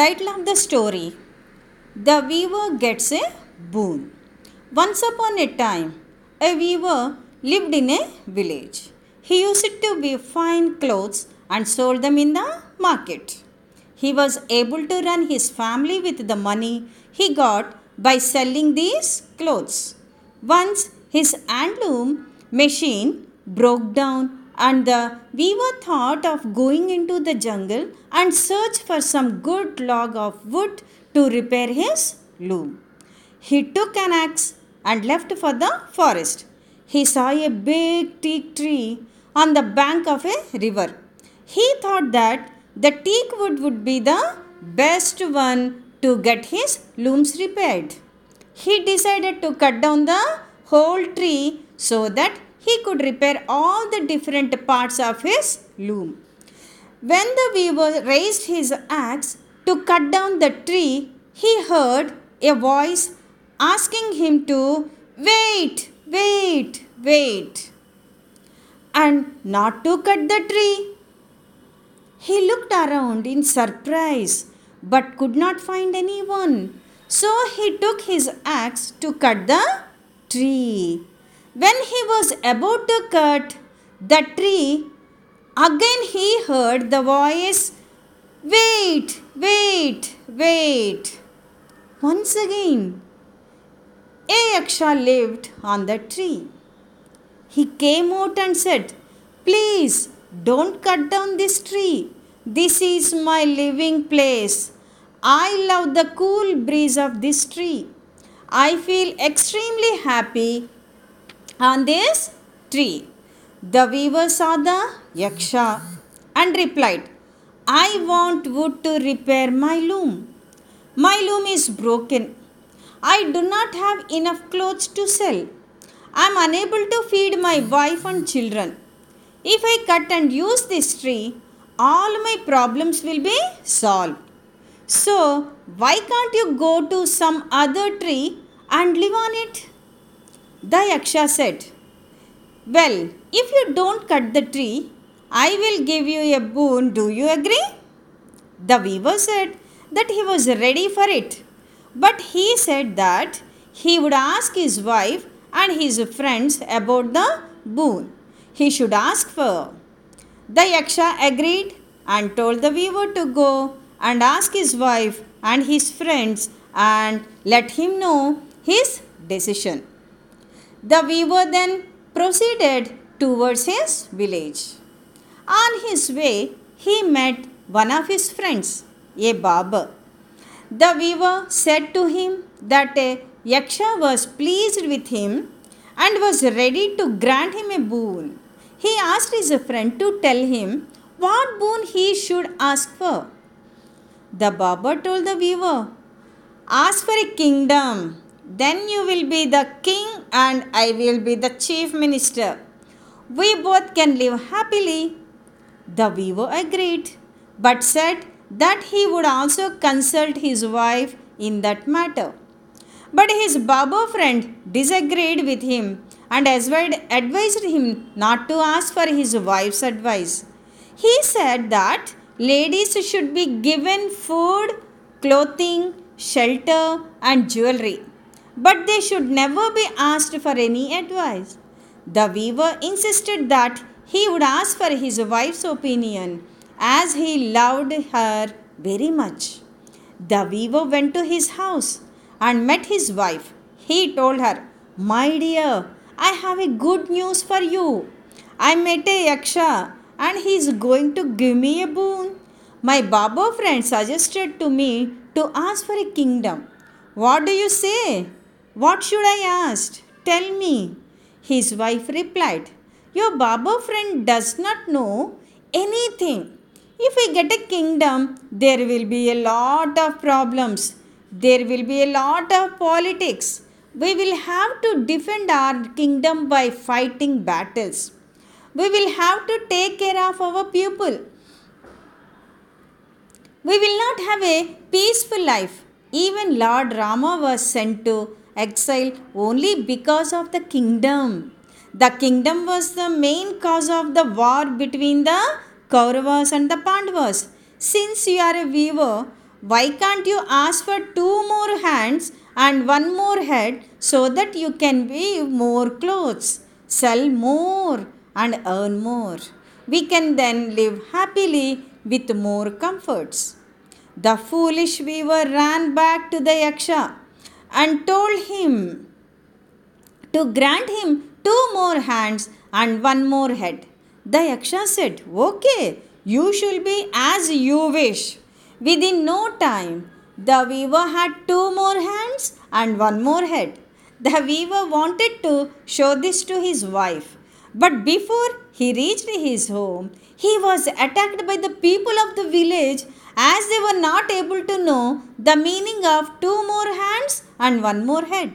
Title of the story The Weaver Gets a Boon. Once upon a time, a weaver lived in a village. He used to weave fine clothes and sold them in the market. He was able to run his family with the money he got by selling these clothes. Once his handloom machine broke down and the weaver thought of going into the jungle and search for some good log of wood to repair his loom. He took an axe and left for the forest. He saw a big teak tree on the bank of a river. He thought that the teak wood would be the best one to get his looms repaired. He decided to cut down the whole tree so that he could repair all the different parts of his loom. When the weaver raised his axe to cut down the tree, he heard a voice asking him to wait, wait, wait, and not to cut the tree. He looked around in surprise but could not find anyone. So he took his axe to cut the tree. When he was about to cut the tree, again he heard the voice Wait, wait, wait. Once again, a yaksha lived on the tree. He came out and said, Please don't cut down this tree. This is my living place. I love the cool breeze of this tree. I feel extremely happy on this tree. The weaver saw the yaksha and replied, I want wood to repair my loom. My loom is broken. I do not have enough clothes to sell. I am unable to feed my wife and children. If I cut and use this tree, all my problems will be solved. So, why can't you go to some other tree and live on it? The Yaksha said, Well, if you don't cut the tree, I will give you a boon. Do you agree? The weaver said that he was ready for it. But he said that he would ask his wife and his friends about the boon he should ask for. The Yaksha agreed and told the weaver to go and ask his wife and his friends and let him know his decision. The weaver then proceeded towards his village. On his way, he met one of his friends, a barber. The weaver said to him that a Yaksha was pleased with him and was ready to grant him a boon. He asked his friend to tell him what boon he should ask for. The barber told the weaver, Ask for a kingdom, then you will be the king and I will be the chief minister. We both can live happily. The weaver agreed, but said that he would also consult his wife in that matter. But his barber friend disagreed with him and advised him not to ask for his wife's advice. He said that ladies should be given food, clothing, shelter, and jewelry, but they should never be asked for any advice. The weaver insisted that he would ask for his wife's opinion as he loved her very much. The weaver went to his house and met his wife. He told her, My dear, I have a good news for you. I met a Yaksha and he is going to give me a boon. My Baba friend suggested to me to ask for a kingdom. What do you say? What should I ask? Tell me. His wife replied, Your Baba friend does not know anything. If we get a kingdom, there will be a lot of problems. There will be a lot of politics. We will have to defend our kingdom by fighting battles. We will have to take care of our people. We will not have a peaceful life. Even Lord Rama was sent to exile only because of the kingdom. The kingdom was the main cause of the war between the Kauravas and the Pandavas. Since you are a weaver, why can't you ask for two more hands and one more head so that you can weave more clothes, sell more, and earn more? We can then live happily with more comforts. The foolish weaver ran back to the Yaksha and told him to grant him two more hands and one more head. The Yaksha said, Okay, you shall be as you wish. Within no time, the weaver had two more hands and one more head. The weaver wanted to show this to his wife, but before he reached his home, he was attacked by the people of the village as they were not able to know the meaning of two more hands and one more head.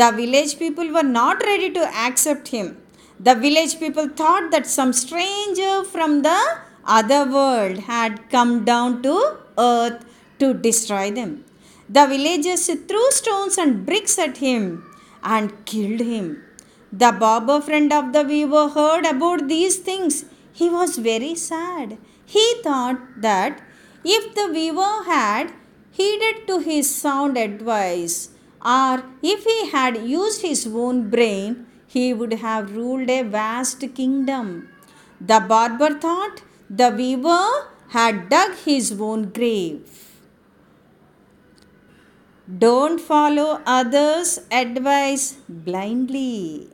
The village people were not ready to accept him. The village people thought that some stranger from the other world had come down to earth to destroy them. The villagers threw stones and bricks at him and killed him. The barber friend of the weaver heard about these things. He was very sad. He thought that if the weaver had heeded to his sound advice, or if he had used his own brain, he would have ruled a vast kingdom. The barber thought the weaver had dug his own grave. Don't follow others' advice blindly.